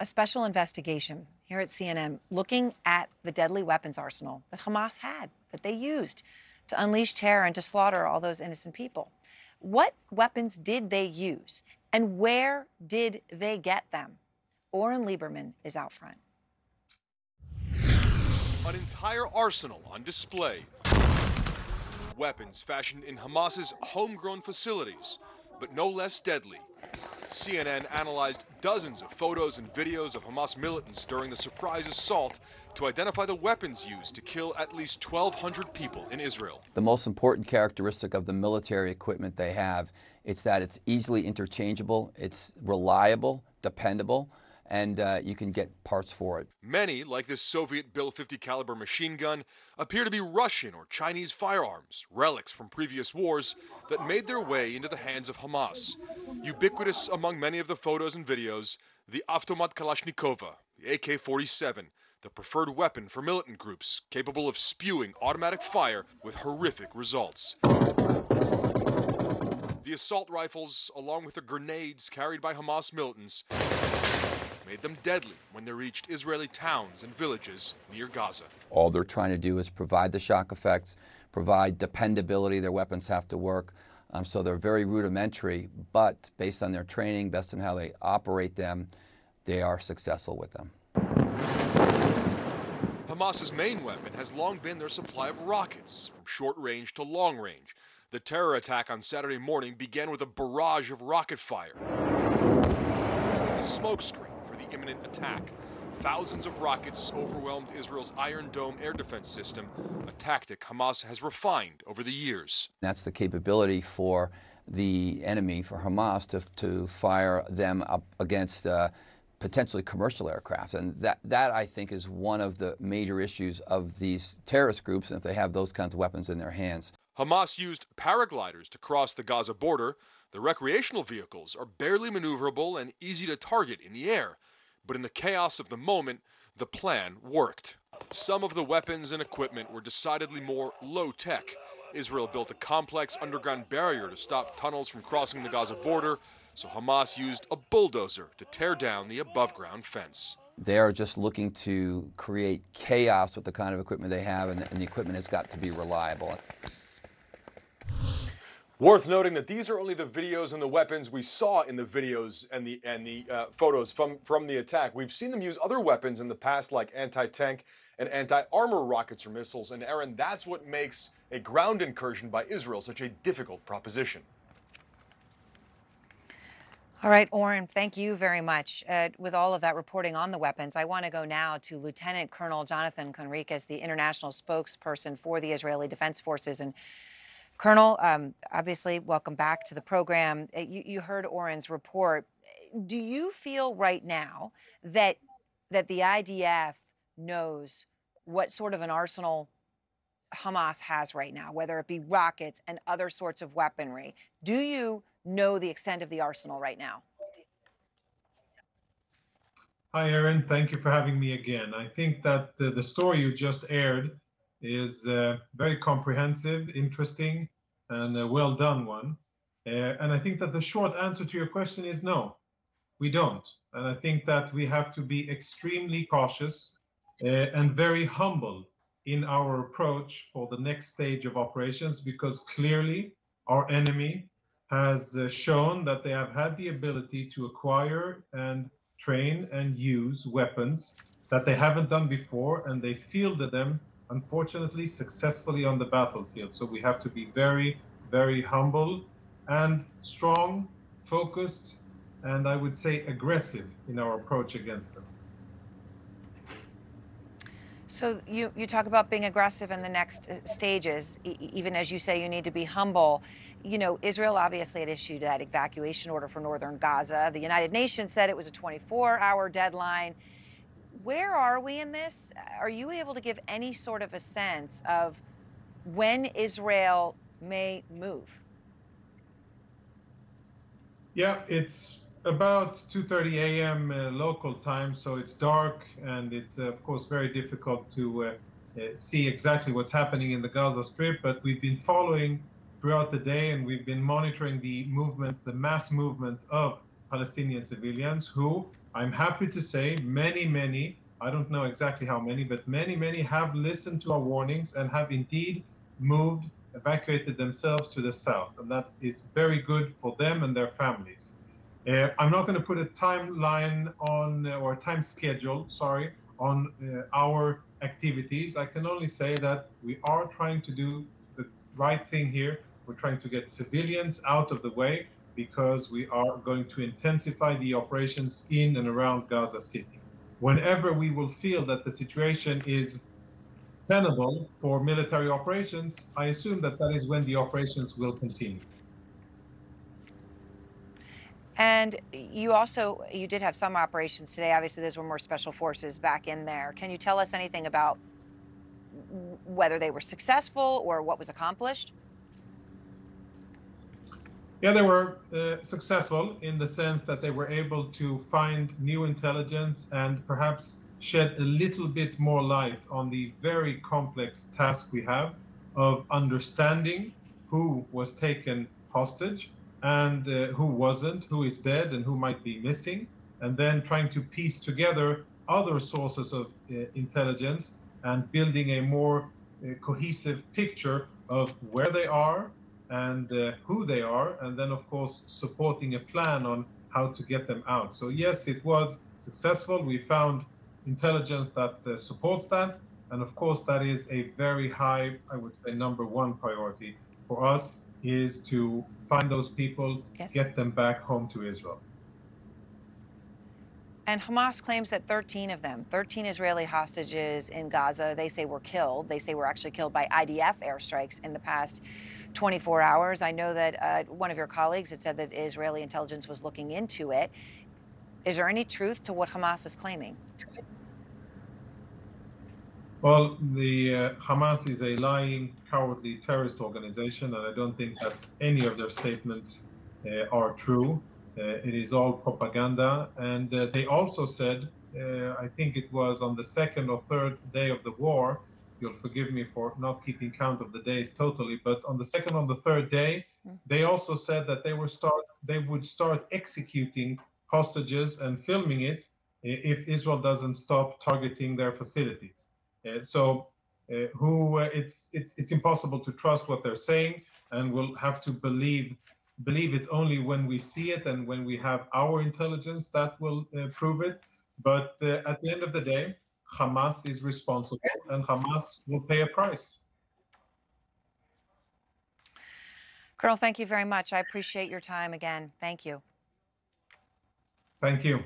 a special investigation here at CNN looking at the deadly weapons arsenal that Hamas had, that they used to unleash terror and to slaughter all those innocent people. What weapons did they use, and where did they get them? Oren Liebermann is out front. An entire arsenal on display. Weapons fashioned in Hamas's homegrown facilities, but no less deadly. CNN analyzed dozens of photos and videos of Hamas militants during the surprise assault to identify the weapons used to kill at least 1,200 people in Israel. The most important characteristic of the military equipment they have, it's that it's easily interchangeable, it's reliable, dependable, and uh, you can get parts for it. Many, like this Soviet Bill 50 caliber machine gun, appear to be Russian or Chinese firearms, relics from previous wars that made their way into the hands of Hamas. Ubiquitous among many of the photos and videos, the Avtomat Kalashnikova, the AK-47, the preferred weapon for militant groups capable of spewing automatic fire with horrific results. The assault rifles, along with the grenades carried by Hamas militants, made them deadly when they reached Israeli towns and villages near Gaza. All they're trying to do is provide the shock effects, provide dependability. Their weapons have to work. Um, so they're very rudimentary, but based on their training, based on how they operate them, they are successful with them. Hamas's main weapon has long been their supply of rockets, from short range to long range. The terror attack on Saturday morning began with a barrage of rocket fire. A smokescreen imminent attack. Thousands of rockets overwhelmed Israel's Iron Dome air defense system, a tactic Hamas has refined over the years. That's the capability for the enemy, for Hamas, to, to fire them up against uh, potentially commercial aircraft. And that, that, I think, is one of the major issues of these terrorist groups, and if they have those kinds of weapons in their hands. Hamas used paragliders to cross the Gaza border. The recreational vehicles are barely maneuverable and easy to target in the air but in the chaos of the moment, the plan worked. Some of the weapons and equipment were decidedly more low tech. Israel built a complex underground barrier to stop tunnels from crossing the Gaza border, so Hamas used a bulldozer to tear down the above ground fence. They are just looking to create chaos with the kind of equipment they have, and, and the equipment has got to be reliable. Worth noting that these are only the videos and the weapons we saw in the videos and the and the uh, photos from from the attack. We've seen them use other weapons in the past, like anti-tank and anti-armor rockets or missiles. And Erin, that's what makes a ground incursion by Israel such a difficult proposition. All right, Oren, thank you very much. Uh, with all of that reporting on the weapons, I want to go now to Lieutenant Colonel Jonathan Conricus, the international spokesperson for the Israeli Defense Forces. And Colonel, um, obviously, welcome back to the program. Uh, you, you, heard Oren's report. Do you feel right now that that the IDF knows what sort of an arsenal Hamas has right now, whether it be rockets and other sorts of weaponry? Do you know the extent of the arsenal right now? Hi, Erin. Thank you for having me again. I think that the, the story you just aired is a very comprehensive, interesting, and a well done one. Uh, and I think that the short answer to your question is no, we don't. And I think that we have to be extremely cautious uh, and very humble in our approach for the next stage of operations because clearly our enemy has uh, shown that they have had the ability to acquire and train and use weapons that they haven't done before and they fielded them unfortunately successfully on the battlefield. So we have to be very, very humble and strong, focused, and I would say aggressive in our approach against them. So you, you talk about being aggressive in the next uh, stages, e even as you say you need to be humble. You know, Israel obviously had issued that evacuation order for northern Gaza. The United Nations said it was a 24 hour deadline. Where are we in this? Are you able to give any sort of a sense of when Israel may move? Yeah, it's about 2:30 a.m. Uh, local time, so it's dark and it's uh, of course very difficult to uh, uh, see exactly what's happening in the Gaza Strip. But we've been following throughout the day, and we've been monitoring the movement, the mass movement of Palestinian civilians who I'm happy to say many, many, I don't know exactly how many, but many, many have listened to our warnings and have indeed moved, evacuated themselves to the south. And that is very good for them and their families. Uh, I'm not going to put a timeline on, uh, or a time schedule, sorry, on uh, our activities. I can only say that we are trying to do the right thing here. We're trying to get civilians out of the way because we are going to intensify the operations in and around Gaza City. Whenever we will feel that the situation is tenable for military operations, I assume that that is when the operations will continue. And you also you did have some operations today. Obviously, those were more special forces back in there. Can you tell us anything about whether they were successful or what was accomplished? Yeah, they were uh, successful in the sense that they were able to find new intelligence and perhaps shed a little bit more light on the very complex task we have of understanding who was taken hostage and uh, who wasn't, who is dead and who might be missing, and then trying to piece together other sources of uh, intelligence and building a more uh, cohesive picture of where they are and uh, who they are, and then, of course, supporting a plan on how to get them out. So, yes, it was successful. We found intelligence that uh, supports that. And of course, that is a very high, I would say, number one priority for us is to find those people, yes. get them back home to Israel. And Hamas claims that 13 of them, 13 Israeli hostages in Gaza, they say were killed. They say were actually killed by IDF airstrikes in the past 24 hours. I know that uh, one of your colleagues had said that Israeli intelligence was looking into it. Is there any truth to what Hamas is claiming? Well, the uh, Hamas is a lying, cowardly terrorist organization, and I don't think that any of their statements uh, are true. Uh, it is all propaganda. And uh, they also said, uh, I think it was on the second or third day of the war, you'll forgive me for not keeping count of the days totally, but on the second on the third day, they also said that they were start they would start executing hostages and filming it if Israel doesn't stop targeting their facilities. Uh, so uh, who uh, it's it's it's impossible to trust what they're saying, and we'll have to believe believe it only when we see it and when we have our intelligence that will uh, prove it. But uh, at the end of the day, Hamas is responsible, and Hamas will pay a price. Colonel, thank you very much. I appreciate your time again. Thank you. Thank you.